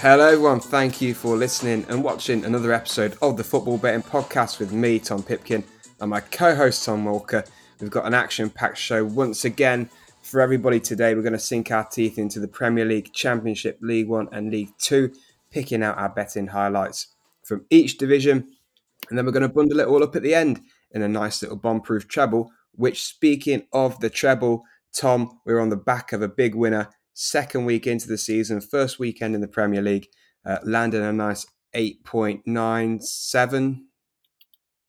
Hello, everyone. Thank you for listening and watching another episode of the Football Betting Podcast with me, Tom Pipkin, and my co host, Tom Walker. We've got an action packed show once again for everybody today. We're going to sink our teeth into the Premier League, Championship, League One, and League Two, picking out our betting highlights from each division. And then we're going to bundle it all up at the end in a nice little bomb proof treble. Which, speaking of the treble, Tom, we're on the back of a big winner. Second week into the season, first weekend in the Premier League, uh, landing a nice 8.97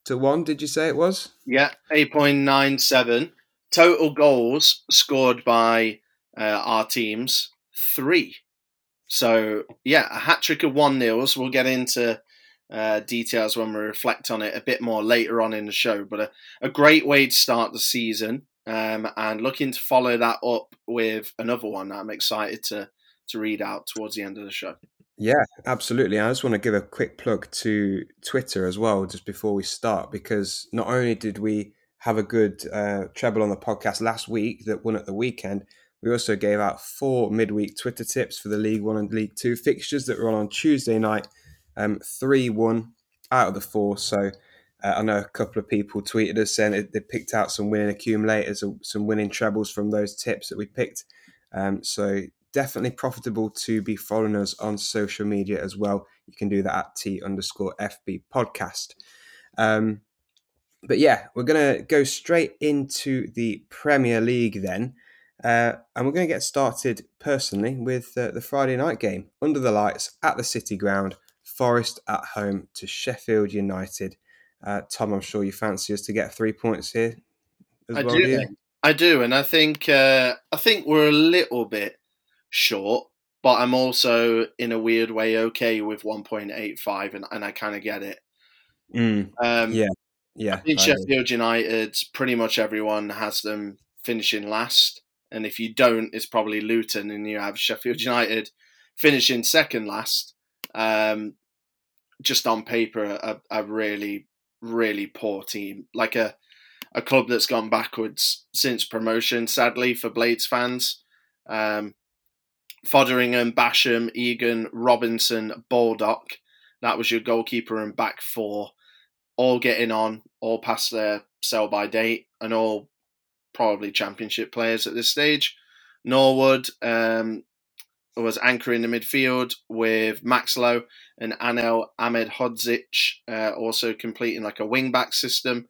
to 1, did you say it was? Yeah, 8.97. Total goals scored by uh, our teams, three. So, yeah, a hat trick of 1 nils. We'll get into uh, details when we reflect on it a bit more later on in the show. But a, a great way to start the season um, and looking to follow that up with another one that I'm excited to, to read out towards the end of the show. Yeah, absolutely. I just want to give a quick plug to Twitter as well, just before we start, because not only did we have a good uh, treble on the podcast last week that won at the weekend, we also gave out four midweek Twitter tips for the League One and League Two fixtures that were on on Tuesday night. Um, three one out of the four. So uh, I know a couple of people tweeted us saying they picked out some winning accumulators or some winning trebles from those tips that we picked. Um, so definitely profitable to be following us on social media as well. You can do that at T underscore FB podcast. Um, but yeah, we're going to go straight into the Premier League then. Uh, and we're going to get started personally with uh, the Friday night game under the lights at the City Ground. Forest at home to Sheffield United. Uh, Tom, I'm sure you fancy us to get three points here as I well. Do, do I do, and I think uh, I think we're a little bit short, but I'm also in a weird way okay with 1.85, and, and I kind of get it. Mm, um, yeah, yeah. In Sheffield United, pretty much everyone has them finishing last, and if you don't, it's probably Luton, and you have Sheffield United finishing second last. Um, just on paper a, a really really poor team, like a a club that's gone backwards since promotion. Sadly for Blades fans, um, Foderingham, Basham, Egan, Robinson, Baldock. That was your goalkeeper and back four, all getting on, all past their sell by date, and all probably championship players at this stage. Norwood, um, was anchoring the midfield with Max Lowe and Anel Ahmedhodzic uh, also completing like a wing back system.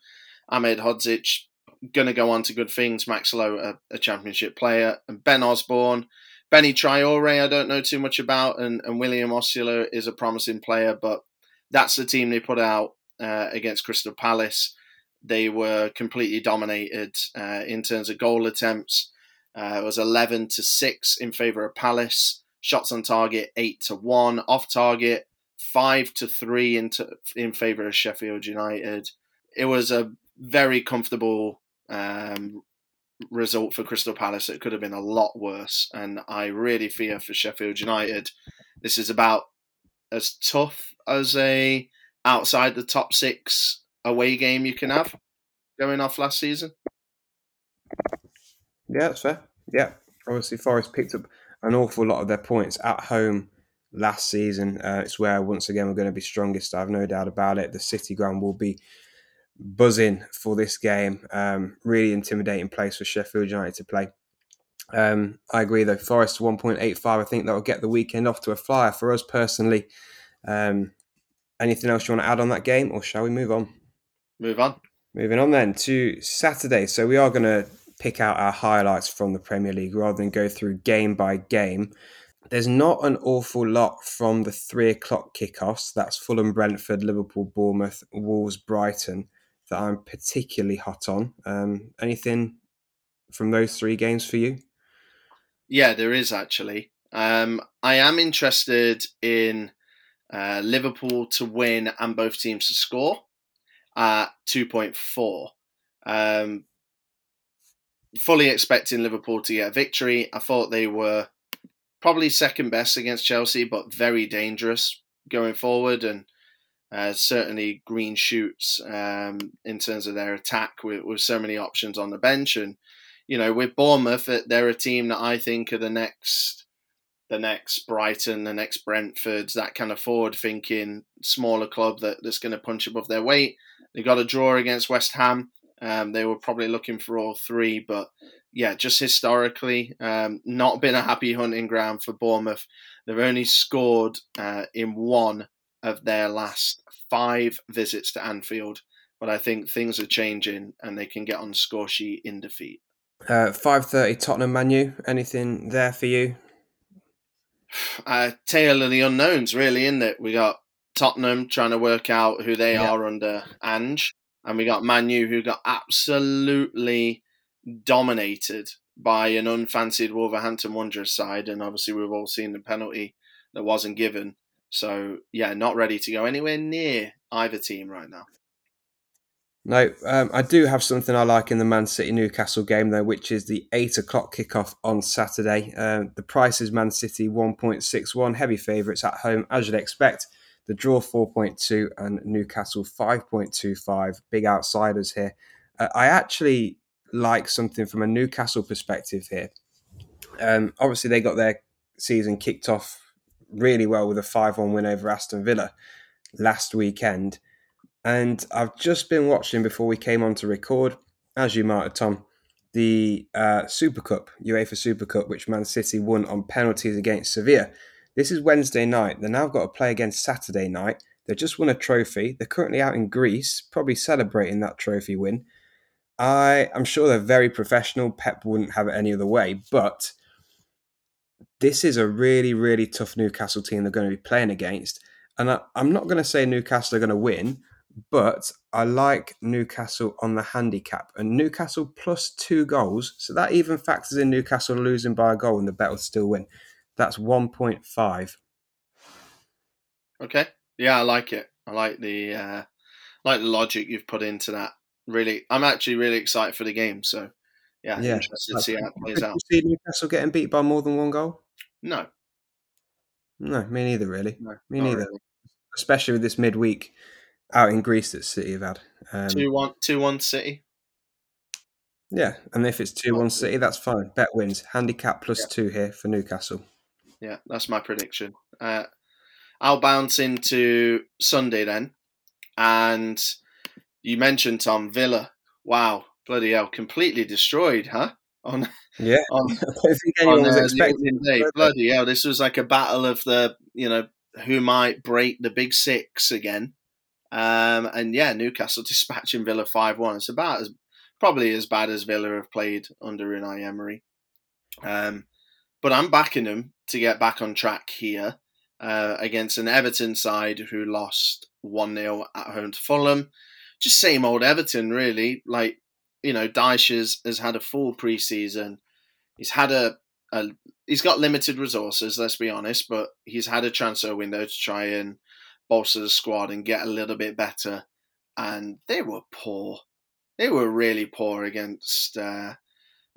Ahmedhodzic going to go on to good things. Max Lowe, a, a, championship player, and Ben Osborne. Benie Traore, I don't know too much about, and, and William Osula is a promising player, but that's the team they put out uh, against Crystal Palace. They were completely dominated uh, in terms of goal attempts. Uh, it was 11 to 6 in favour of Palace. Shots on target, 8 to 1. Off target, 5 to 3 in, to, in favour of Sheffield United. It was a very comfortable um, result for Crystal Palace. It could have been a lot worse. And I really fear for Sheffield United. This is about as tough as a outside the top six away game you can have going off last season. Yeah, that's fair. Yeah, obviously Forest picked up an awful lot of their points at home last season. Uh, it's where once again we're going to be strongest. I have no doubt about it. The City Ground will be buzzing for this game. Um, really intimidating place for Sheffield United to play. Um, I agree though. Forest 1.85. I think that will get the weekend off to a flyer for us personally. Um, anything else you want to add on that game, or shall we move on? Move on. Moving on then to Saturday. So we are going to pick out our highlights from the Premier League rather than go through game by game. There's not an awful lot from the three o'clock kickoffs. That's Fulham, Brentford, Liverpool, Bournemouth, Wolves, Brighton that I'm particularly hot on. Um, anything from those three games for you? Yeah, there is actually. Um, I am interested in uh, Liverpool to win and both teams to score at 2.4. Um, fully expecting Liverpool to get a victory. I thought they were probably second best against Chelsea, but very dangerous going forward, and uh, certainly green shoots um, in terms of their attack with, with so many options on the bench. And you know, with Bournemouth, they're a team that I think are the next the next Brighton, the next Brentford, that kind of forward thinking smaller club that, that's going to punch above their weight. They got a draw against West Ham. Um, they were probably looking for all three, but yeah, just historically, um, not been a happy hunting ground for Bournemouth. They've only scored uh, in one of their last five visits to Anfield, but I think things are changing and they can get on score sheet in defeat. Uh, Five thirty Tottenham Manu. Anything there for you? Uh, tale of the unknowns, really, isn't it? We got Tottenham trying to work out who they yeah. are under Ange, and we got Manu who got absolutely dominated by an unfancied Wolverhampton Wanderers side, and obviously we've all seen the penalty that wasn't given. So yeah, not ready to go anywhere near either team right now. No, um, I do have something I like in the Man City Newcastle game though, which is the eight o'clock kickoff on Saturday. Um, the price is Man City one point six one, heavy favourites at home as you'd expect. The draw four point two and Newcastle five point two five, big outsiders here. Uh, I actually like something from a Newcastle perspective here. Um, obviously, they got their season kicked off really well with a 5 1 win over Aston Villa last weekend. And I've just been watching before we came on to record, as you might have, Tom, the uh, Super Cup, UEFA Super Cup, which Man City won on penalties against Sevilla. This is Wednesday night. They've now got to play again Saturday night. They just won a trophy. They're currently out in Greece, probably celebrating that trophy win. I am sure they're very professional. Pep wouldn't have it any other way, but this is a really, really tough Newcastle team they're going to be playing against. And I, am not going to say Newcastle are going to win, but I like Newcastle on the handicap and Newcastle plus two goals. So that even factors in Newcastle losing by a goal and the bet will still win. That's 1.5. Okay. Yeah, I like it. I like the uh, like the logic you've put into that really, I'm actually really excited for the game. So, yeah, yeah. interested to see how it plays out. You see Newcastle getting beat by more than one goal? No. No, me neither, really. No, me neither. Really. Especially with this midweek out in Greece that City have had. Um, 2 1 two, one City. Yeah, and if it's 2 1 City, that's fine. Bet wins. Handicap plus yeah. two here for Newcastle. Yeah, that's my prediction. Uh, I'll bounce into Sunday then. And you mentioned Tom Villa. Wow, bloody hell, completely destroyed, huh? On yeah, on, I don't think on, was uh, expecting. Day. Bloody hell, this was like a battle of the you know who might break the big six again. Um, and yeah, Newcastle dispatching Villa five one. It's about as probably as bad as Villa have played under Unai Emery. Um, but I'm backing them to get back on track here uh, against an Everton side who lost 1 0 at home to Fulham just same old Everton, really. Like, you know, Dyche has, has had a full preseason. He's had a, a he's got limited resources, let's be honest, but he's had a transfer window to try and bolster the squad and get a little bit better. And they were poor. They were really poor against uh,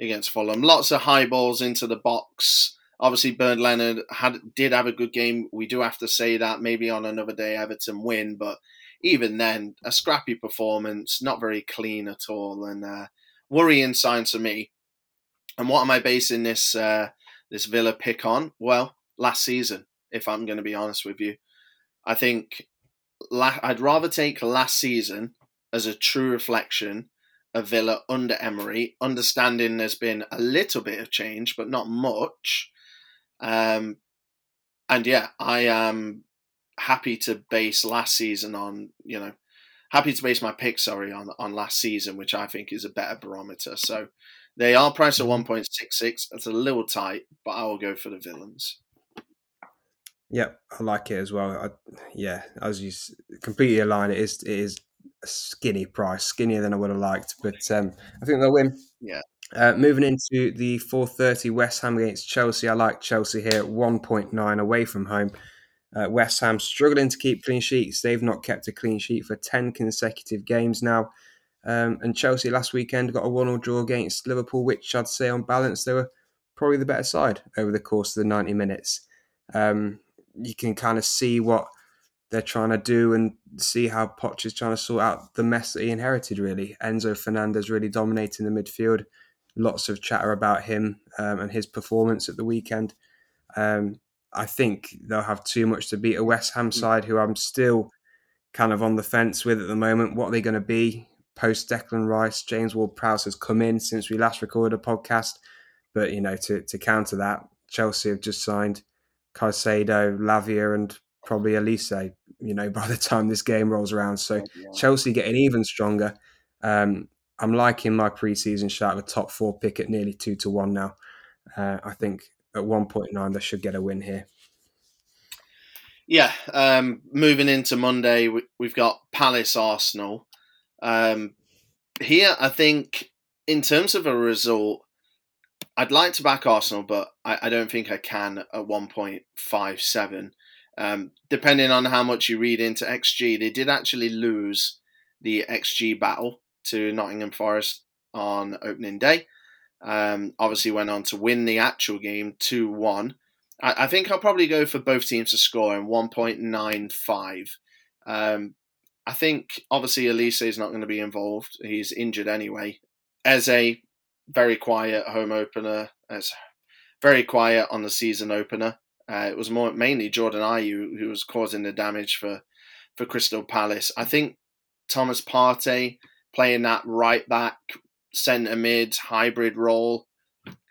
against Fulham. Lots of high balls into the box. Obviously, Bernd Leno had did have a good game. We do have to say that maybe on another day Everton win, but even then, a scrappy performance, not very clean at all, and uh, worrying signs for me. And what am I basing this uh, this Villa pick on? Well, last season, if I'm going to be honest with you, I think la- I'd rather take last season as a true reflection of Villa under Emery, understanding there's been a little bit of change, but not much. Um, and yeah, I am happy to base last season on, you know, happy to base my pick, sorry, on on last season, which I think is a better barometer. So they are priced at mm-hmm. 1.66. That's a little tight, but I will go for the villains. Yep, I like it as well. I, yeah, as you completely align, it is it is a skinny price, skinnier than I would have liked, but um, I think they'll win. Yeah. Uh, moving into the 4:30 West Ham against Chelsea, I like Chelsea here 1.9 away from home. Uh, West Ham struggling to keep clean sheets. They've not kept a clean sheet for 10 consecutive games now. Um, and Chelsea last weekend got a 1 0 draw against Liverpool, which I'd say on balance they were probably the better side over the course of the 90 minutes. Um, you can kind of see what they're trying to do and see how Poch is trying to sort out the mess that he inherited, really. Enzo Fernandez really dominating the midfield. Lots of chatter about him um, and his performance at the weekend. Um, I think they'll have too much to beat a West Ham mm. side who I'm still kind of on the fence with at the moment. What are they going to be post Declan Rice? James Ward Prowse has come in since we last recorded a podcast. But, you know, to, to counter that, Chelsea have just signed Caicedo, Lavia, and probably Olise, you know, by the time this game rolls around. So yeah. Chelsea getting even stronger. Um, I'm liking my preseason shot of a top four pick at nearly two to one now. Uh, I think at 1.9 they should get a win here. Yeah, um, moving into Monday, we, have got Palace Arsenal. Um, here, I think in terms of a result, I'd like to back Arsenal, but I, I don't think I can at 1.57. Um, depending on how much you read into XG, they did actually lose the XG battle to Nottingham Forest on opening day. Um, obviously, went on to win the actual game 2 1. I, I, think I'll probably go for both teams to score in 1.95. Um, I think obviously Olise is not going to be involved. He's injured anyway. Eze, very quiet home opener. As very quiet on the season opener. Uh, it was more mainly Jordan Ayew who was causing the damage for for Crystal Palace. I think Thomas Partey playing that right back centre mid hybrid role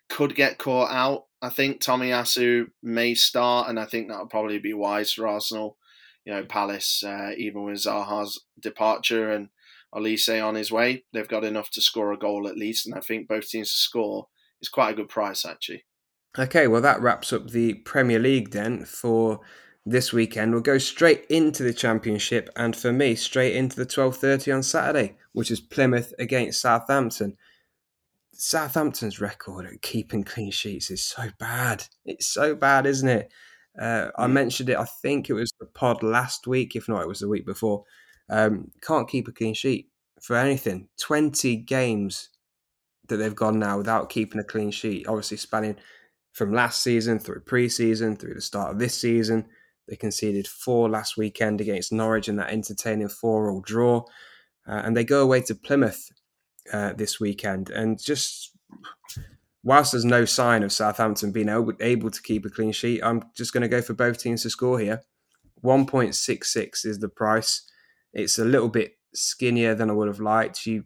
could get caught out. I think Tomiyasu may start, and I think that'll probably be wise for Arsenal. You know, Palace, uh, even with Zaha's departure and Olise on his way, they've got enough to score a goal at least, and I think both teams to score is quite a good price actually. Okay, well that wraps up the Premier League then for this weekend. We'll go straight into the Championship, and for me, straight into the twelve thirty on Saturday, which is Plymouth against Southampton. Southampton's record at keeping clean sheets is so bad. It's so bad, isn't it? Uh, I mm. mentioned it. I think it was the pod last week, if not, it was the week before. Um, can't keep a clean sheet for anything. Twenty games that they've gone now without keeping a clean sheet. Obviously, spanning from last season through pre-season through the start of this season. They conceded four last weekend against Norwich in that entertaining four-all draw, uh, and they go away to Plymouth uh, this weekend. And just whilst there's no sign of Southampton being able, able to keep a clean sheet, I'm just going to go for both teams to score here. 1.66 is the price. It's a little bit skinnier than I would have liked. You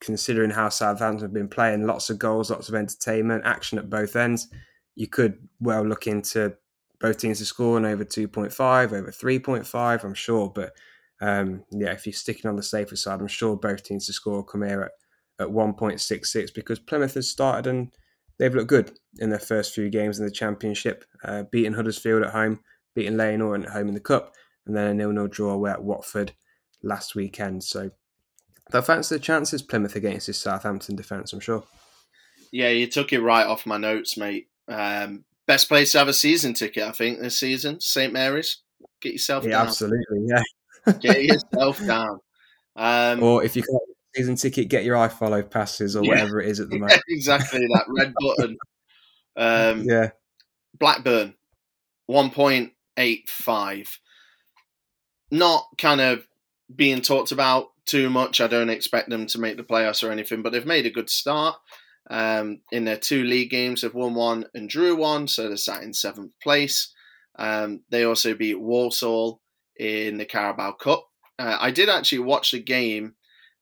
considering how Southampton have been playing, lots of goals, lots of entertainment, action at both ends. You could well look into both teams to score and over 2.5, over 3.5, I'm sure. But um, yeah, if you're sticking on the safer side, I'm sure both teams to score come here at, at 1.66 because Plymouth has started and they've looked good in their first few games in the Championship, uh, beating Huddersfield at home, beating Leyton Orient at home in the Cup, and then a nil-nil draw away at Watford last weekend. So I fancy the chances Plymouth against this Southampton defence, I'm sure. Yeah, you took it right off my notes, mate. Um, best place to have a season ticket, I think, this season. St Mary's. Get yourself yeah, down. Absolutely, yeah. get yourself down. Um, or if you can't get a season ticket, get your iFollow passes or yeah, whatever it is at the moment. exactly that red button. Um, yeah. Blackburn, one point eight five. Not kind of being talked about too much. I don't expect them to make the playoffs or anything, but they've made a good start. Um, in their two league games, they've won one and drew one, so they're sat in seventh place. Um, they also beat Walsall in the Carabao Cup. Uh, I did actually watch the game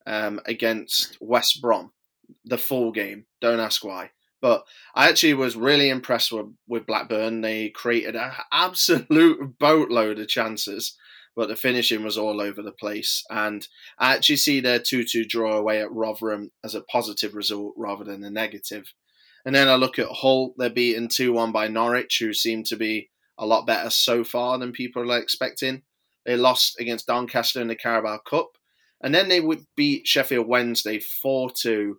um, against West Brom, the full game. Don't ask why. But I actually was really impressed with, with Blackburn. They created an absolute boatload of chances but the finishing was all over the place. And I actually see their 2 2 draw away at Rotherham as a positive result rather than a negative. And then I look at Hull, they're beaten 2 1 by Norwich, who seem to be a lot better so far than people are expecting. They lost against Doncaster in the Carabao Cup. And then they would beat Sheffield Wednesday 4 2.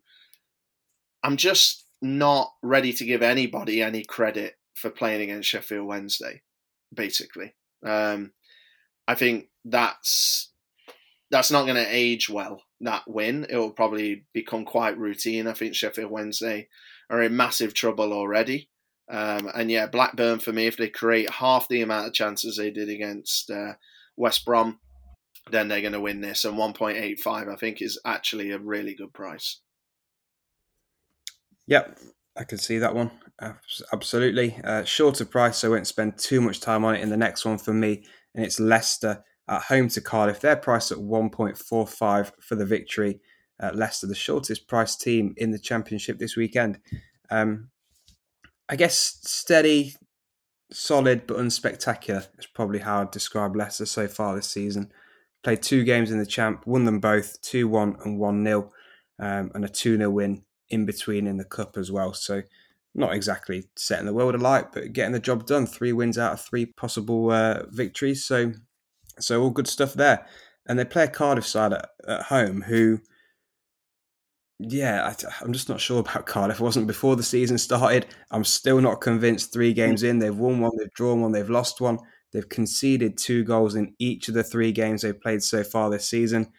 I'm just not ready to give anybody any credit for playing against Sheffield Wednesday, basically. Um, I think that's that's not going to age well. That win, it will probably become quite routine. I think Sheffield Wednesday are in massive trouble already. Um, and yeah, Blackburn for me, if they create half the amount of chances they did against uh, West Brom, then they're going to win this. And 1.85, I think, is actually a really good price. Yep. I can see that one. Absolutely. Uh, shorter price, so I won't spend too much time on it. In the next one for me, and it's Leicester at home to Cardiff. They're priced at 1.45 for the victory. Uh, Leicester, the shortest priced team in the Championship this weekend. Um, I guess steady, solid, but unspectacular is probably how I'd describe Leicester so far this season. Played two games in the Champ, won them both 2 1 and 1 0, um, and a 2 0 win in between in the Cup as well. So, not exactly setting the world alight, but getting the job done. Three wins out of three possible uh, victories. So, so all good stuff there. And they play a Cardiff side at, at home who, yeah, I, am just not sure about Cardiff. It wasn't before the season started. I'm still not convinced. Three games in, they've won one, they've drawn one, they've lost one. They've conceded two goals in each of the three games they've played so far this season.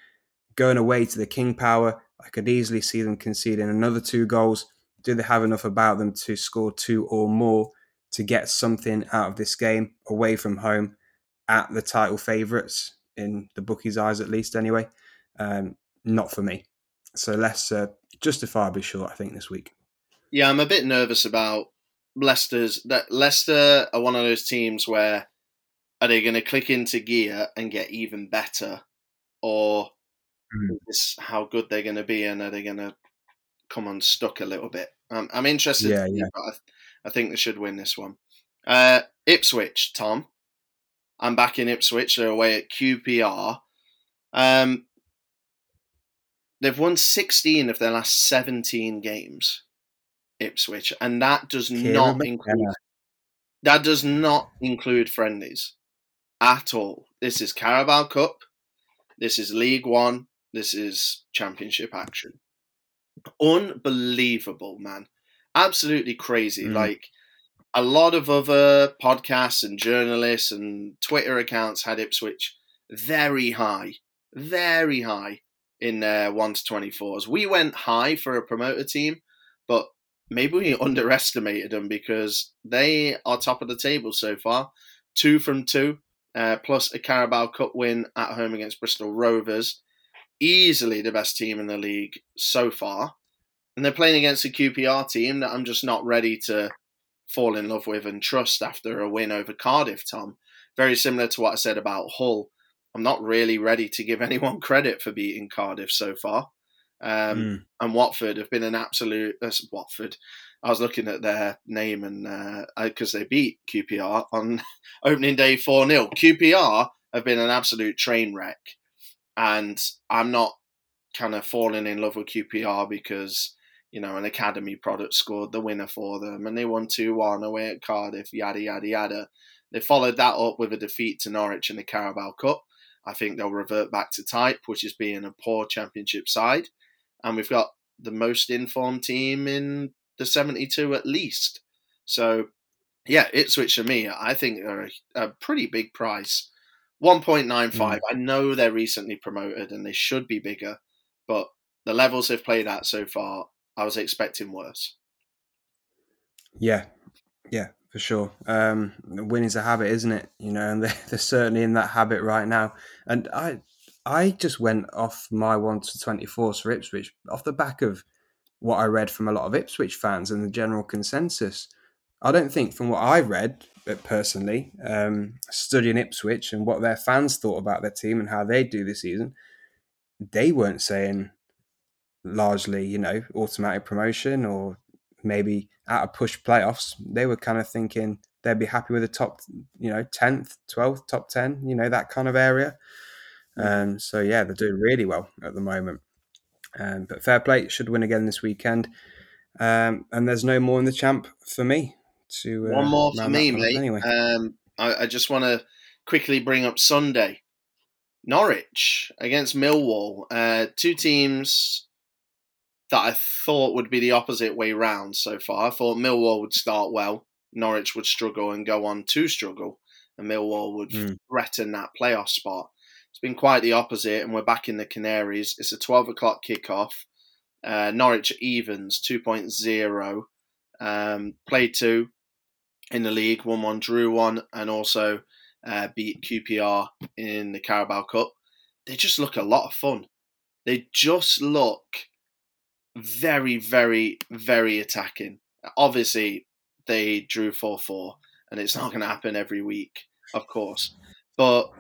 Going away to the King Power, I could easily see them conceding another two goals. Do they have enough about them to score two or more to get something out of this game away from home at the title favourites in the bookies' eyes, at least anyway? Um, not for me. So uh, justifiably short, I think, this week. Yeah, I'm a bit nervous about Leicester's. That Leicester are one of those teams where are they going to click into gear and get even better, or mm. is how good they're going to be, and are they going to come unstuck a little bit? Um, I'm interested. Yeah, yeah. I, I, think they should win this one. Uh, Ipswich, Tom. I'm back in Ipswich. They're away at QPR. Um, they've won 16 of their last 17 games. Ipswich, and that does not include that does not include friendlies at all. This is Carabao Cup. This is League One. This is Championship action. Unbelievable, man. Absolutely crazy. Mm. Like a lot of other podcasts and journalists and Twitter accounts had Ipswich very high, very high in their 1 to 24s. We went high for a promoter team, but maybe we underestimated them because they are top of the table so far. Two from two uh, plus a Carabao Cup win at home against Bristol Rovers. Easily the best team in the league so far. And they're playing against a QPR team that I'm just not ready to fall in love with and trust after a win over Cardiff, Tom. Very similar to what I said about Hull. I'm not really ready to give anyone credit for beating Cardiff so far. Um, mm. And Watford have been an absolute. Uh, Watford. I was looking at their name and because uh, they beat QPR on opening day 4 0. QPR have been an absolute train wreck. And I'm not kind of falling in love with QPR because, you know, an academy product scored the winner for them and they won 2 1 away at Cardiff, yada, yada, yada. They followed that up with a defeat to Norwich in the Carabao Cup. I think they'll revert back to type, which is being a poor championship side. And we've got the most informed team in the 72 at least. So, yeah, Ipswich for me, I think are a, a pretty big price. 1.95. Mm. I know they're recently promoted and they should be bigger, but the levels they've played at so far, I was expecting worse. Yeah, yeah, for sure. Um, win is a habit, isn't it? You know, and they're, they're certainly in that habit right now. And I, I just went off my one to twenty four for Ipswich off the back of what I read from a lot of Ipswich fans and the general consensus. I don't think, from what I read uh, personally, um, studying Ipswich and what their fans thought about their team and how they do this season, they weren't saying largely, you know, automatic promotion or maybe out of push playoffs. They were kind of thinking they'd be happy with the top, you know, 10th, 12th, top 10, you know, that kind of area. Um, so, yeah, they're doing really well at the moment. Um, but fair play, should win again this weekend. Um, and there's no more in the champ for me. To uh, one more for me, mate. Anyway, um, I, I, just want to quickly bring up Sunday, Norwich against Millwall. Uh, two teams that I thought would be the opposite way round so far. I thought Millwall would start well, Norwich would struggle and go on to struggle, and Millwall would mm. threaten that playoff spot. It's been quite the opposite, and we're back in the Canaries. It's a 12 o'clock kickoff. Uh, Norwich evens 2.0. Um, played two in the league, 1 1, drew one, and also uh, beat QPR in the Carabao Cup. They just look a lot of fun. They just look very, very, very attacking. Obviously, they drew 4 4, and it's not going to happen every week, of course. But,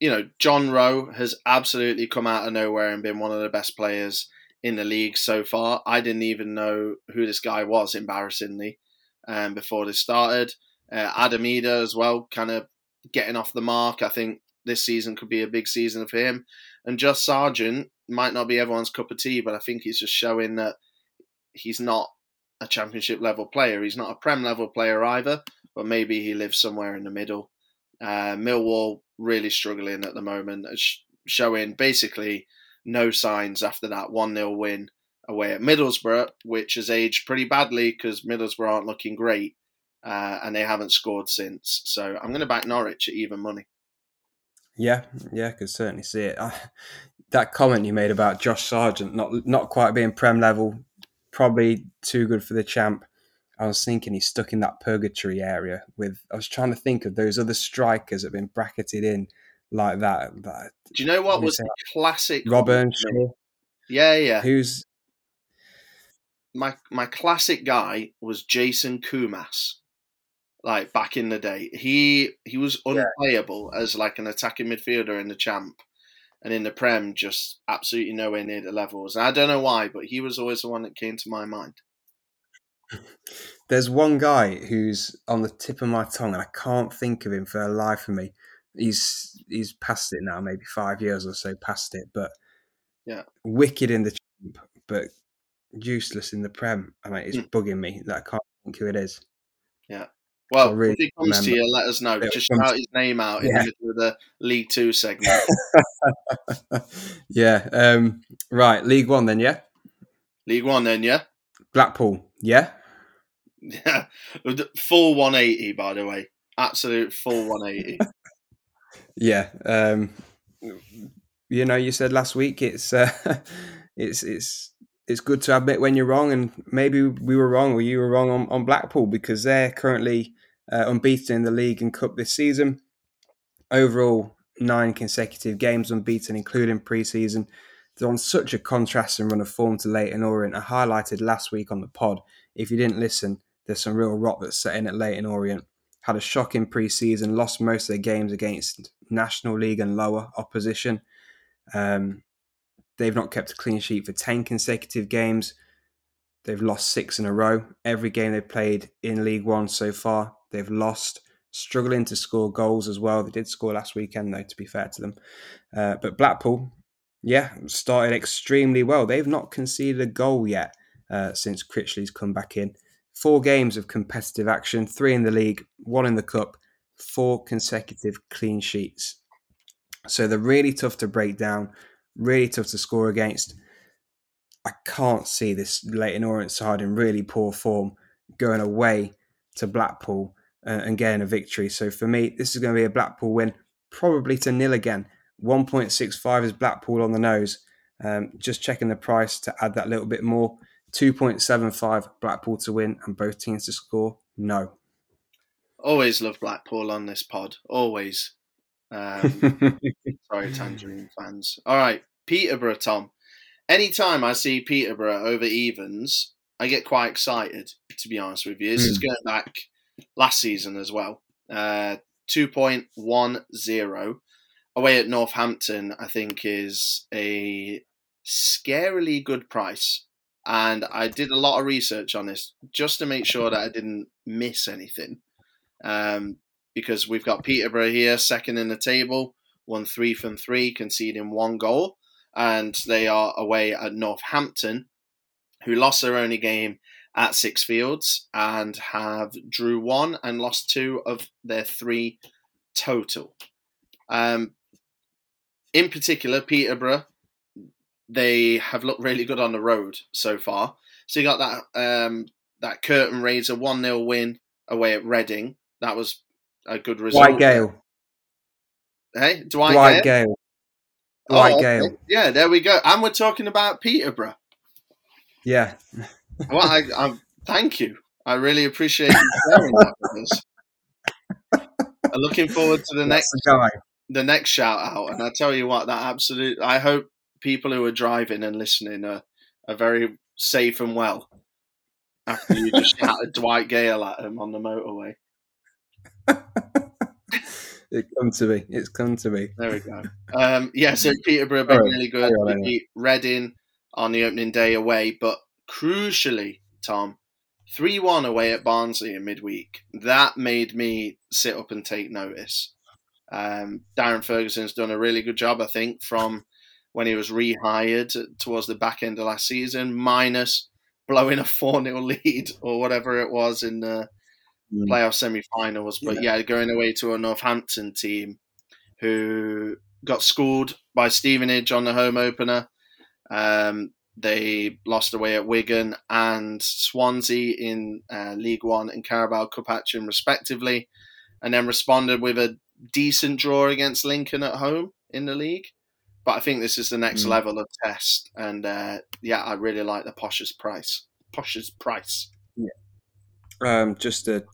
you know, John Rowe has absolutely come out of nowhere and been one of the best players in the league so far. I didn't even know who this guy was, embarrassingly, um, before this started. Uh, Adam Idah as well, kind of getting off the mark. I think this season could be a big season for him. And just Sargent might not be everyone's cup of tea, but I think he's just showing that he's not a championship level player. He's not a prem level player either, but maybe he lives somewhere in the middle. Uh, Millwall really struggling at the moment, showing basically no signs after that 1 0 win away at Middlesbrough, which has aged pretty badly because Middlesbrough aren't looking great uh, and they haven't scored since. So I'm going to back Norwich at even money. Yeah, yeah, I could certainly see it. Uh, that comment you made about Josh Sargent not not quite being prem level, probably too good for the champ. I was thinking he's stuck in that purgatory area with. I was trying to think of those other strikers that have been bracketed in like that. Do you know what was the classic? Rob Earnshaw. Yeah, yeah. Who's my my classic guy was Jason Koumas. like back in the day. He he was unplayable yeah. as like an attacking midfielder in the champ, and in the prem, just absolutely nowhere near the levels. And I don't know why, but he was always the one that came to my mind. There's one guy who's on the tip of my tongue, and I can't think of him for the life of me. He's he's past it now, maybe five years or so past it, but yeah, wicked in the champ, but useless in the prem. I mean, it's mm. bugging me that I can't think who it is. Yeah. Well, really if he comes remember. to you, let us know. Just shout his name out yeah. in the middle of the League Two segment. yeah. Um, right. League One then, yeah? League One then, yeah? Blackpool, yeah? Yeah. Full 180, by the way. Absolute full 180. yeah. Um, you know, you said last week it's uh, it's it's it's good to admit when you're wrong, and maybe we were wrong or you were wrong on, on Blackpool because they're currently uh, unbeaten in the league and cup this season. Overall, nine consecutive games unbeaten, including pre-season. They're on such a contrast and run of form to Leyton Orient. I highlighted last week on the pod. If you didn't listen, there's some real rot that's set in at Leyton Orient. Had a shocking pre-season, lost most of their games against National League and lower opposition. Um, they've not kept a clean sheet for 10 consecutive games. They've lost six in a row. Every game they've played in League One so far, they've lost, struggling to score goals as well. They did score last weekend, though, to be fair to them. Uh, but Blackpool, yeah, started extremely well. They've not conceded a goal yet uh, since Critchley's come back in. Four games of competitive action, three in the league, one in the cup, four consecutive clean sheets. So they're really tough to break down, really tough to score against. I can't see this Leyton Orient side in really poor form going away to Blackpool uh, and getting a victory. So for me, this is going to be a Blackpool win, probably to nil again. 1.65 is Blackpool on the nose. Um, just checking the price to add that little bit more. 2.75 Blackpool to win and both teams to score. No. Always love Blackpool on this pod. Always. Um, sorry, Tangerine fans. All right, Peterborough, Tom. Anytime I see Peterborough over evens, I get quite excited, to be honest with you. This mm. is hmm. going back last season as well. Uh, 2.10 away at Northampton, I think, is a scarily good price. And I did a lot of research on this just to make sure that I didn't miss anything. Um, because we've got Peterborough here, second in the table, won three from three, conceding one goal. And they are away at Northampton, who lost their only game at Sixfields and have drew one and lost two of their three total. Um, in particular, Peterborough, they have looked really good on the road so far. So you got that um, that curtain raiser one 0 win away at Reading. That was a good result. Dwight Gayle. Hey, Dwight, Dwight Gayle. Gayle. Dwight oh. Okay. Yeah, there we go. And we're talking about Peterborough. Yeah. Well, I, I, thank you. I really appreciate you sharing that with us. I'm looking forward to the That's next the, the next shout out. And I tell you what, that absolute. I hope people who are driving and listening are, are very safe and well. after you just shouted Dwight Gayle at him on the motorway. it's come to me. It's come to me. There we go. Um, yeah, so Peterborough been really good. We beat Reading on the opening day away, but crucially, Tom, 3 1 away at Barnsley in midweek. That made me sit up and take notice. Um, Darren Ferguson's done a really good job, I think, from when he was rehired towards the back end of last season, minus blowing a 4 0 lead or whatever it was in the mm. playoff semi finals. But yeah. yeah, going away to a Northampton team who got scored by Stevenage on the home opener. Um, they lost away at Wigan and Swansea in uh, League One and Carabao Cup action, respectively, and then responded with a decent draw against Lincoln at home in the league. But I think this is the next mm. level of test, and uh, yeah, I really like the Posh's price. Posh's price. Yeah. Um, just a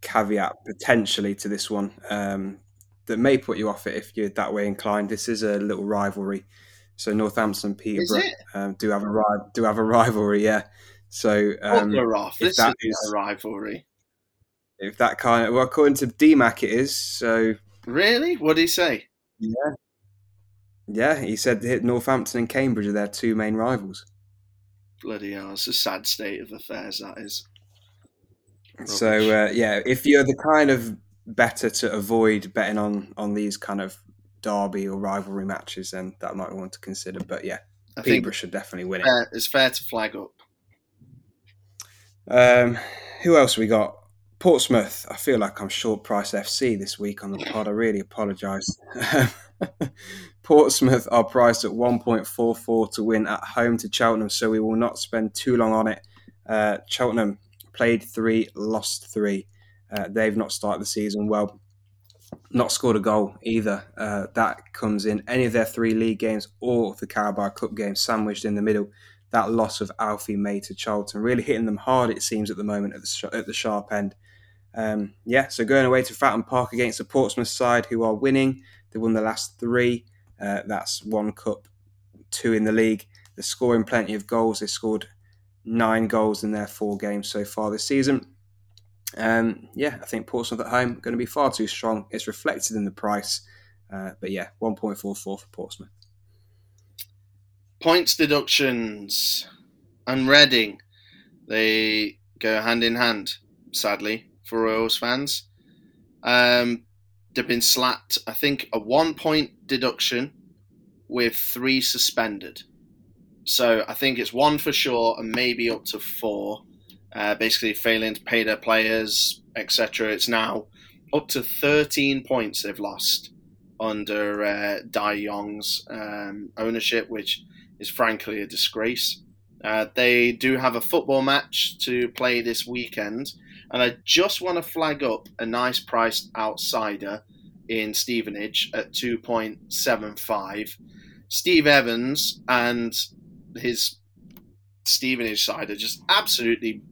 caveat potentially to this one um, that may put you off it if you're that way inclined. This is a little rivalry so Northampton, Peterborough um, do have a do have a rivalry. Yeah. So um, off. This that is a rivalry. If that kind of well, according to DMAC, it is. So really, what did he say? Yeah. Yeah, he said that Northampton and Cambridge are their two main rivals. Bloody hell, it's a sad state of affairs, that is. Rubbish. So, uh, yeah, if you're the kind of better to avoid betting on on these kind of derby or rivalry matches, then that might want to consider. But yeah, I Peterborough should definitely win it. it's fair to flag up. Um, who else we got? Portsmouth. I feel like I'm short price FC this week on the pod. I really apologise. Portsmouth are priced at 1.44 to win at home to Cheltenham, so we will not spend too long on it. Uh, Cheltenham played three, lost three. Uh, they've not started the season well not scored a goal either. Uh, that comes in any of their three league games or the Carabao Cup game sandwiched in the middle. That loss of Alfie May to Charlton really hitting them hard, it seems, at the moment at the, at the sharp end. Um, yeah, so going away to Fratton Park against the Portsmouth side who are winning. They won the last three. Uh, that's one cup, two in the league. They're scoring plenty of goals. They scored nine goals in their four games so far this season. Um, yeah, I think Portsmouth at home going to be far too strong. It's reflected in the price, uh, but yeah, one point four four for Portsmouth. Points deductions and Reading, they go hand in hand. Sadly for Royals fans, um, they've been slapped. I think a one point deduction with three suspended. So I think it's one for sure and maybe up to four uh, basically failing to pay their players, etc. It's now up to 13 points they've lost under uh, Dai Yong's um, ownership, which is frankly a disgrace. Uh, they do have a football match to play this weekend, and I just want to flag up a nice priced outsider in Stevenage at 2.75. Steve Evans and his Stevenage side are just absolutely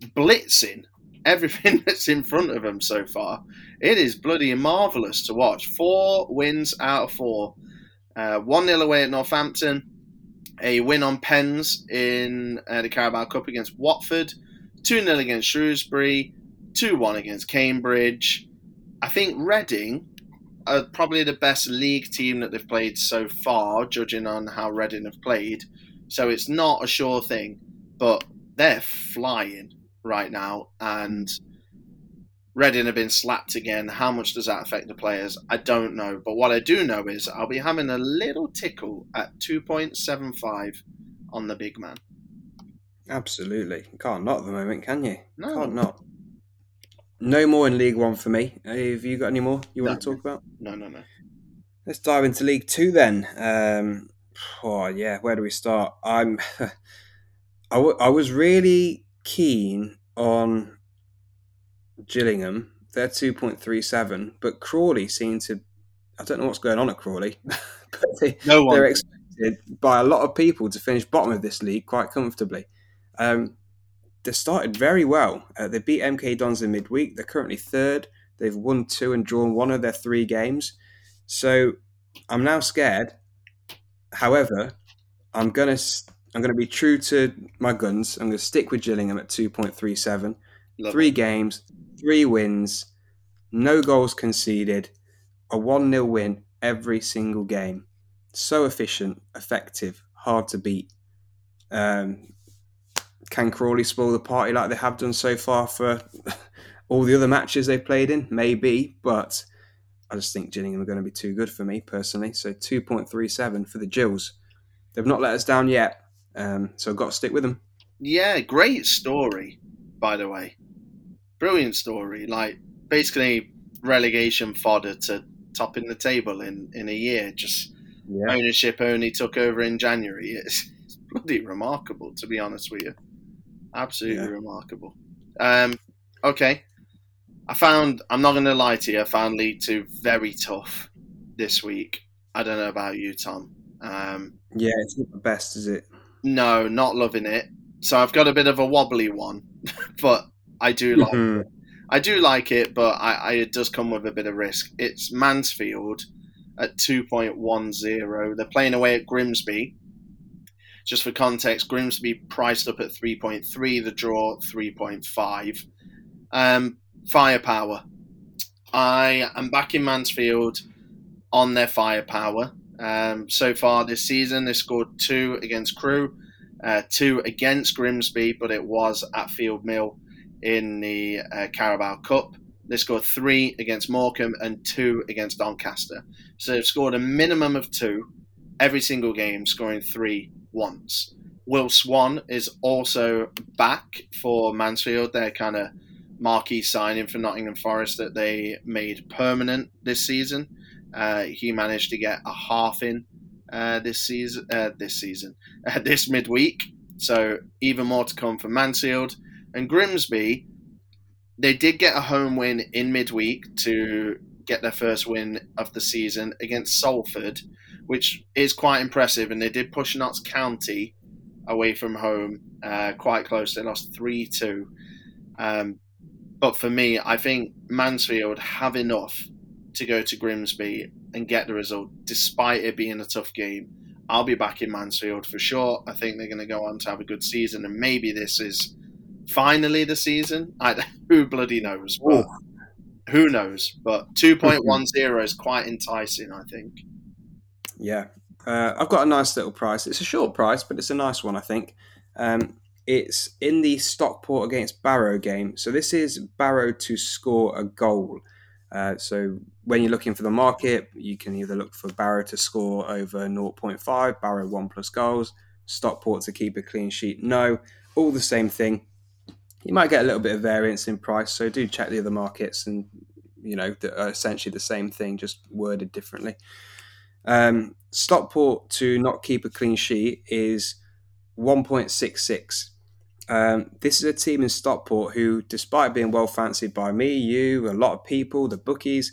blitzing everything that's in front of them so far. It is bloody marvellous to watch. Four wins out of four. Uh, 1 0 away at Northampton, a win on Pens in uh, the Carabao Cup against Watford, 2 0 against Shrewsbury, 2 1 against Cambridge. I think Reading are probably the best league team that they've played so far, judging on how Reading have played. So it's not a sure thing, but they're flying right now, and Reading have been slapped again. How much does that affect the players? I don't know. But what I do know is I'll be having a little tickle at 2.75 on the big man. Absolutely. Can't not at the moment, can you? No. Can't not. No more in League One for me. Have you got any more you want no. to talk about? No, no, no. Let's dive into League Two then. Um, oh yeah, where do we start? I'm. I, w- I was really keen on Gillingham. They're 2.37, but Crawley seem to. I don't know what's going on at Crawley, but they, no they're expected by a lot of people to finish bottom of this league quite comfortably. Um, they started very well. Uh, they beat MK Dons in midweek. They're currently third. They've won two and drawn one of their three games. So I'm now scared. However, I'm gonna I'm going to be true to my guns. I'm going to stick with Gillingham at 2.37. Love three it. games, three wins, no goals conceded, a 1 0 win every single game. So efficient, effective, hard to beat. Um, can Crawley spoil the party like they have done so far for all the other matches they've played in? Maybe, but I just think Gillingham are going to be too good for me personally. So 2.37 for the Gills. They've not let us down yet, um, so I've got to stick with them. Yeah, great story, by the way. Brilliant story. Like basically relegation fodder to topping the table in, in a year. Just Yeah. ownership only took over in January. It's, it's bloody remarkable, to be honest with you. Absolutely Yeah. remarkable. Um, okay. I found, I'm not going to lie to you, I found League Two very tough this week. I don't know about you, Tom. Um, Yeah, it's not the best, is it? No, not loving it. So I've got a bit of a wobbly one, but I do like Mhm. I do like it, but I, I, it does come with a bit of risk. It's Mansfield at 2.10. They're playing away at Grimsby. Just for context, Grimsby priced up at 3.3, the draw 3.5. Um, firepower. I am back in Mansfield on their firepower. Um, so far this season, they scored two against Crewe, uh, two against Grimsby, but it was at Field Mill in the uh, Carabao Cup. They scored three against Morecambe and two against Doncaster. So they've scored a minimum of two every single game, scoring three once. Will Swan is also back for Mansfield. Their kind of marquee signing for Nottingham Forest that they made permanent this season. Uh, he managed to get a half in uh, this season. Uh, this season, uh, this midweek. So even more to come for Mansfield and Grimsby. They did get a home win in midweek to get their first win of the season against Salford, which is quite impressive. And they did push Notts County away from home uh, quite close. They lost 3 2. Um, but for me, I think Mansfield have enough to go to Grimsby and get the result, despite it being a tough game. I'll be back in Mansfield for sure. I think they're going to go on to have a good season, and maybe this is finally the season. I, who bloody knows? But who knows? But 2.10 is quite enticing, I think. Yeah. Uh, I've got a nice little price. It's a short price, but it's a nice one, I think. Um, it's in the Stockport against Barrow game. So this is Barrow to score a goal. Uh, so when you're looking for the market, you can either look for Barrow to score over 0.5, Barrow 1 plus goals, Stockport to keep a clean sheet. No, all the same thing. You might get a little bit of variance in price, so do check the other markets and, you know, that are essentially the same thing, just worded differently. Um, Stockport to not keep a clean sheet is 1.66. Um, this is a team in Stockport who, despite being well fancied by me, you, a lot of people, the bookies,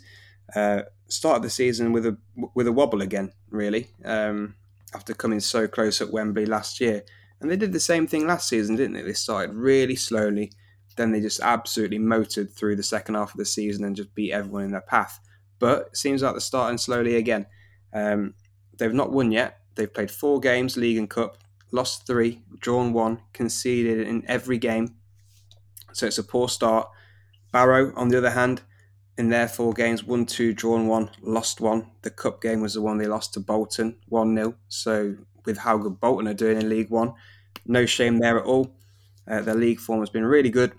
uh, started the season with a with a wobble again. Really, um, after coming so close at Wembley last year, and they did the same thing last season, didn't they? They started really slowly, then they just absolutely motored through the second half of the season and just beat everyone in their path. But it seems like they're starting slowly again. Um, they've not won yet. They've played four games, league and cup, lost three, drawn one, conceded in every game. So it's a poor start. Barrow, on the other hand, in their four games, won two, drawn one, lost one. The cup game was the one they lost to Bolton, 1 0. So, with how good Bolton are doing in League One, no shame there at all. Uh, their league form has been really good.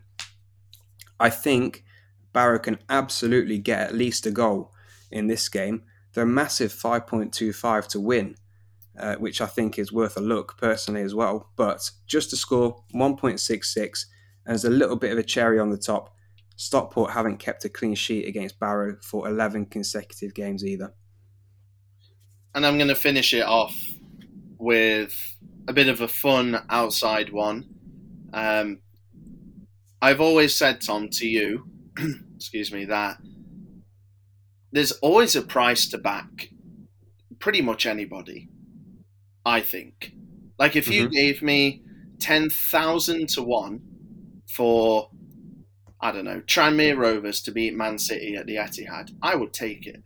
I think Barrow can absolutely get at least a goal in this game. They're a massive 5.25 to win, uh, which I think is worth a look personally as well. But just to score 1.66, and as a little bit of a cherry on the top, Stockport haven't kept a clean sheet against Barrow for 11 consecutive games either. And I'm going to finish it off with a bit of a fun outside one. Um, I've always said, Tom, to you, excuse me, that there's always a price to back pretty much anybody. I think. Like if you Mhm. gave me ten thousand to one for I don't know Tranmere Rovers to beat Man City at the Etihad, I would take it.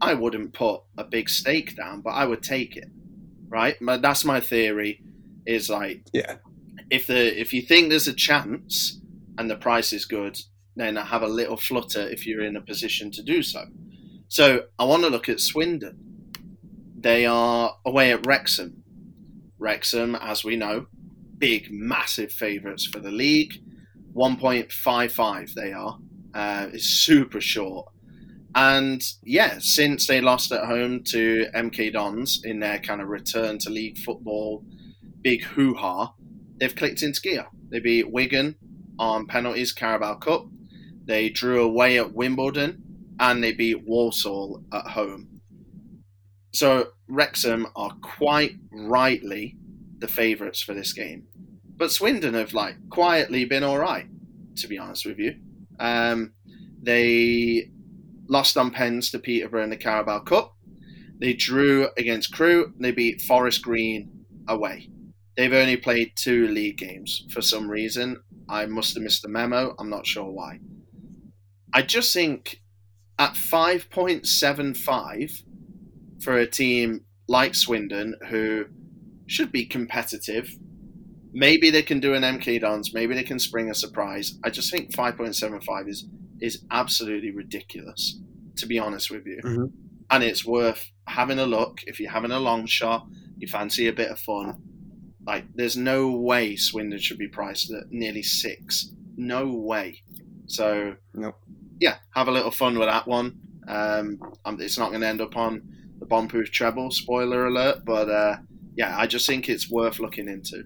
I wouldn't put a big stake down, but I would take it. Right? But that's my theory. Is like Yeah. if the if you think there's a chance and the price is good, then have a little flutter if you're in a position to do so. So I want to look at Swindon. They are away at Wrexham. Wrexham, as we know, big, massive favourites for the league. 1.55 they are. Uh, it's super short. And yeah, since they lost at home to MK Dons in their kind of return to league football, big hoo ha, they've clicked into gear. They beat Wigan on penalties, Carabao Cup. They drew away at Wimbledon and they beat Walsall at home. So Wrexham are quite rightly the favourites for this game. But Swindon have like quietly been all right, to be honest with you. Um, they lost on pens to Peterborough in the Carabao Cup. They drew against Crewe. They beat Forest Green away. They've only played two league games for some reason. I must have missed the memo. I'm not sure why. I just think at 5.75 for a team like Swindon, who should be competitive, maybe they can do an MK Dons, maybe they can spring a surprise. I just think 5.75 is is absolutely ridiculous, to be honest with you. Mhm. And it's worth having a look if you're having a long shot, you fancy a bit of fun. Like, there's no way Swindon should be priced at nearly six. No way. So, Nope. yeah, have a little fun with that one. Um, um, it's not going to end up on the bomb-proof treble, spoiler alert. But uh, yeah, I just think it's worth looking into.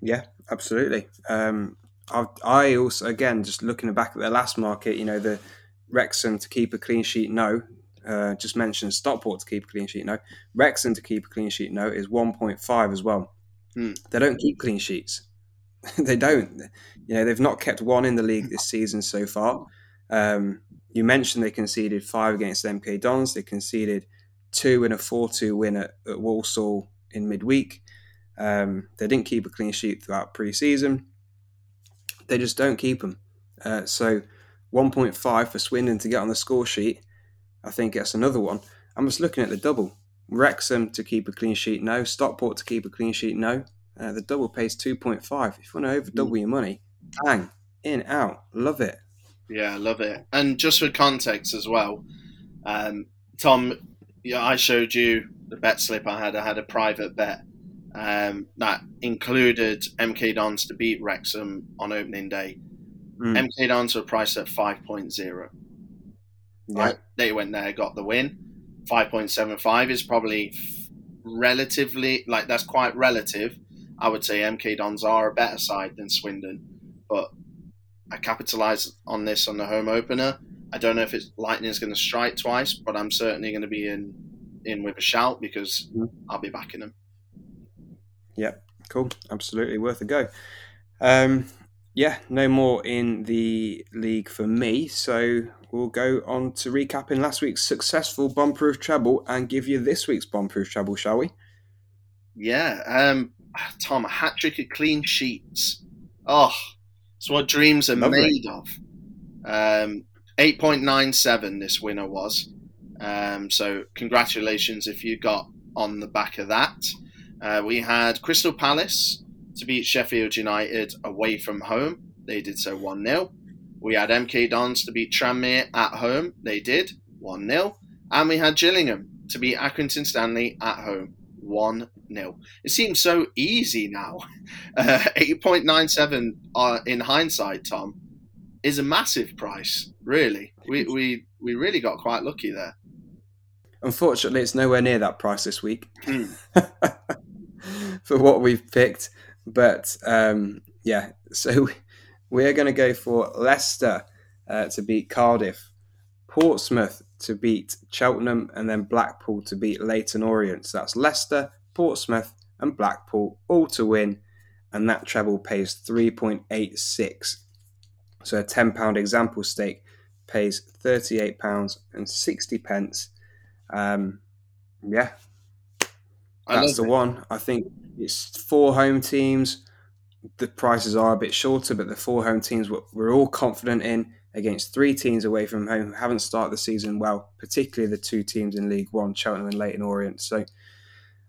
Yeah, absolutely. Um, I, I also, again, just looking back at the last market, you know, the Wrexham to keep a clean sheet, no. Uh, just mentioned Stockport to keep a clean sheet, no. Wrexham to keep a clean sheet, no, is 1.5 as well. Hmm. They don't keep clean sheets. they don't. You know, they've not kept one in the league this season so far. Um, you mentioned they conceded five against MK Dons. They conceded two in a 4 2 win at, at Walsall in midweek. Um, they didn't keep a clean sheet throughout pre-season. They just don't keep them. Uh, so 1.5 for Swindon to get on the score sheet. I think that's another one. I'm just looking at the double. Wrexham to keep a clean sheet, no. Stockport to keep a clean sheet, no. Uh, the double pays 2.5. If you want to over double your money, bang, in, out. Love it. Yeah, I love it. And just for context as well, um, Tom, yeah, I showed you the bet slip I had. I had a private bet um, that included MK Dons to beat Wrexham on opening day. Mm, MK Dons were priced at 5.0. yeah. Right? They went there, got the win. 5.75 is probably f- relatively, like, that's quite relative. I would say MK Dons are a better side than Swindon, but I capitalize on this on the home opener. I don't know if it's Lightning's going to strike twice, but I'm certainly going to be in in with a shout because Mhm. I'll be backing them. Yeah, cool. Absolutely worth a go. Um, yeah, no more in the league for me. So we'll go on to recapping last week's successful bomb-proof treble and give you this week's bomb-proof treble, shall we? Yeah, um, Tom, a hat trick of clean sheets. Oh, it's what dreams are Lovely. made of. Um, 8.97 this winner was. Um, so congratulations if you got on the back of that. Uh, we had Crystal Palace to beat Sheffield United away from home. They did so 1 0. We had MK Dons to beat Tranmere at home. They did 1 0. And we had Gillingham to beat Accrington Stanley at home 1 0. It seems so easy now. Uh, 8.97 uh, in hindsight, Tom, is a massive price, really. We, we, we really got quite lucky there. Unfortunately, it's nowhere near that price this week Hmm. for what we've picked. But um, yeah, so we're going to go for Leicester uh, to beat Cardiff, Portsmouth to beat Cheltenham, and then Blackpool to beat Leyton Orient. So that's Leicester, Portsmouth, and Blackpool all to win, and that treble pays 3.86. So a £10 example stake pays £38 and 60 pence. Um, yeah, that's the it. one. I think it's four home teams. The prices are a bit shorter, but the four home teams we're, we're all confident in against three teams away from home who haven't started the season well, particularly the two teams in League One, Cheltenham and Leyton Orient. So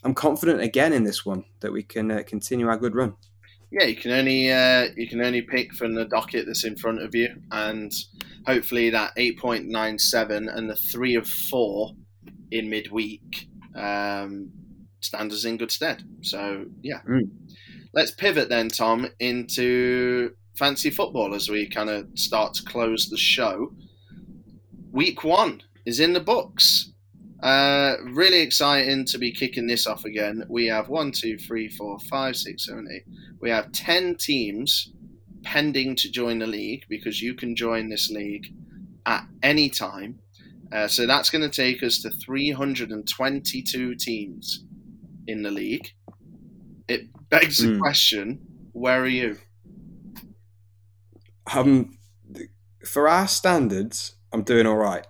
I'm confident again in this one that we can uh, continue our good run. Yeah, you can only uh, you can only pick from the docket that's in front of you, and hopefully that eight point nine seven and the three of four in midweek um, stand us in good stead. So yeah, Mm. let's pivot then, Tom, into fancy football as we kind of start to close the show. Week one is in the books. Uh, really exciting to be kicking this off again. We have one, two, three, four, five, six, seven, eight. We have 10 teams pending to join the league because you can join this league at any time. Uh, so that's going to take us to 322 teams in the league. It begs the Mm. question where are you? Um, for our standards, I'm doing all right.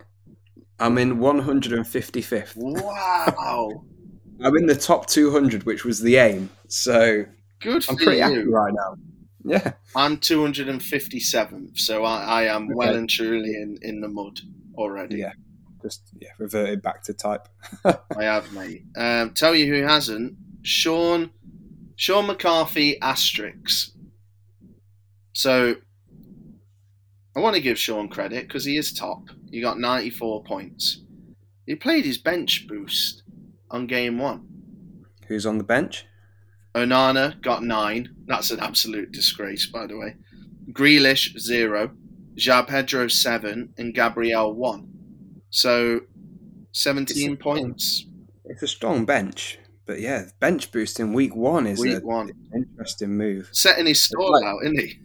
I'm in 155th. Wow. I'm in the top 200, which was the aim. So Good I'm pretty happy right now. Yeah. I'm 257th, so I, I am well and truly in, in the mud already. Yeah. Just yeah, reverted back to type. I have, mate. Um, tell you who hasn't. Sean, Sean McCarthy asterisks. So I want to give Sean credit because he is top. He got 94 points. He played his bench boost on game one. Who's on the bench? Onana got nine. That's an absolute disgrace, by the way. Grealish zero, João Pedro seven, and Gabriel one. So seventeen It's- points It's a strong bench, but yeah, bench boost in week one is week an one. interesting move. Setting his stall like- out, isn't he?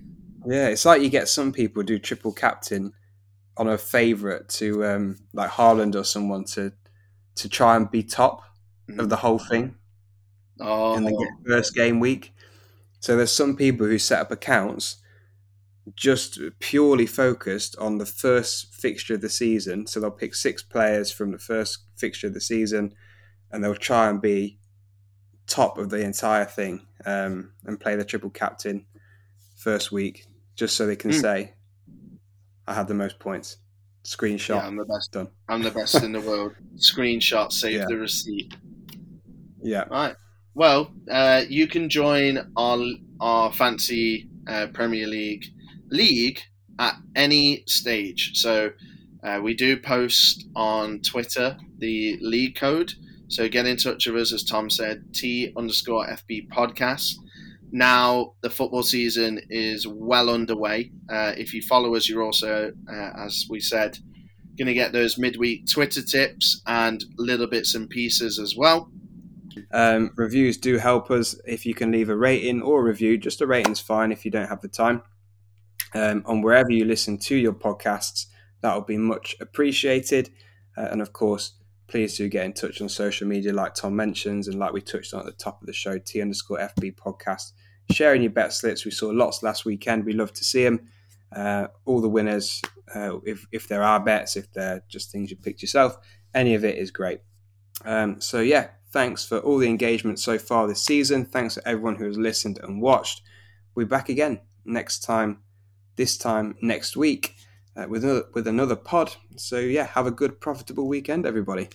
Yeah, it's like you get some people do triple captain on a favourite to um, like Haaland or someone to to try and be top of the whole thing Oh, and then get first game week. So there's some people who set up accounts just purely focused on the first fixture of the season. So they'll pick six players from the first fixture of the season, and they'll try and be top of the entire thing um, and play the triple captain first week, just so they can Hmm. say, "I had the most points." Screenshot yeah, I'm the best. done. I'm the best in the world. Screenshot, save Yeah. the receipt. Yeah, Right. Well, uh, you can join our our fancy uh, Premier League league at any stage. So uh, we do post on Twitter the league code. So get in touch with us, as Tom said, T underscore FB podcast. Now the football season is well underway. Uh, if you follow us, you're also, uh, as we said, going to get those midweek Twitter tips and little bits and pieces as well. Um, reviews do help us. If you can leave a rating or a review, just a rating's fine if you don't have the time. Um, on wherever you listen to your podcasts, that will be much appreciated. Uh, and of course, please do get in touch on social media, like Tom mentions, and like we touched on at the top of the show, T underscore FB podcast. Sharing your bet slips. We saw lots last weekend. We love to see them. Uh, all the winners, uh, if, if there are bets, if they're just things you picked yourself, any of it is great. Um, so, yeah, thanks for all the engagement so far this season. Thanks to everyone who has listened and watched. We'll back again next time, this time next week, uh, with, another, with another pod. So, yeah, have a good, profitable weekend, everybody.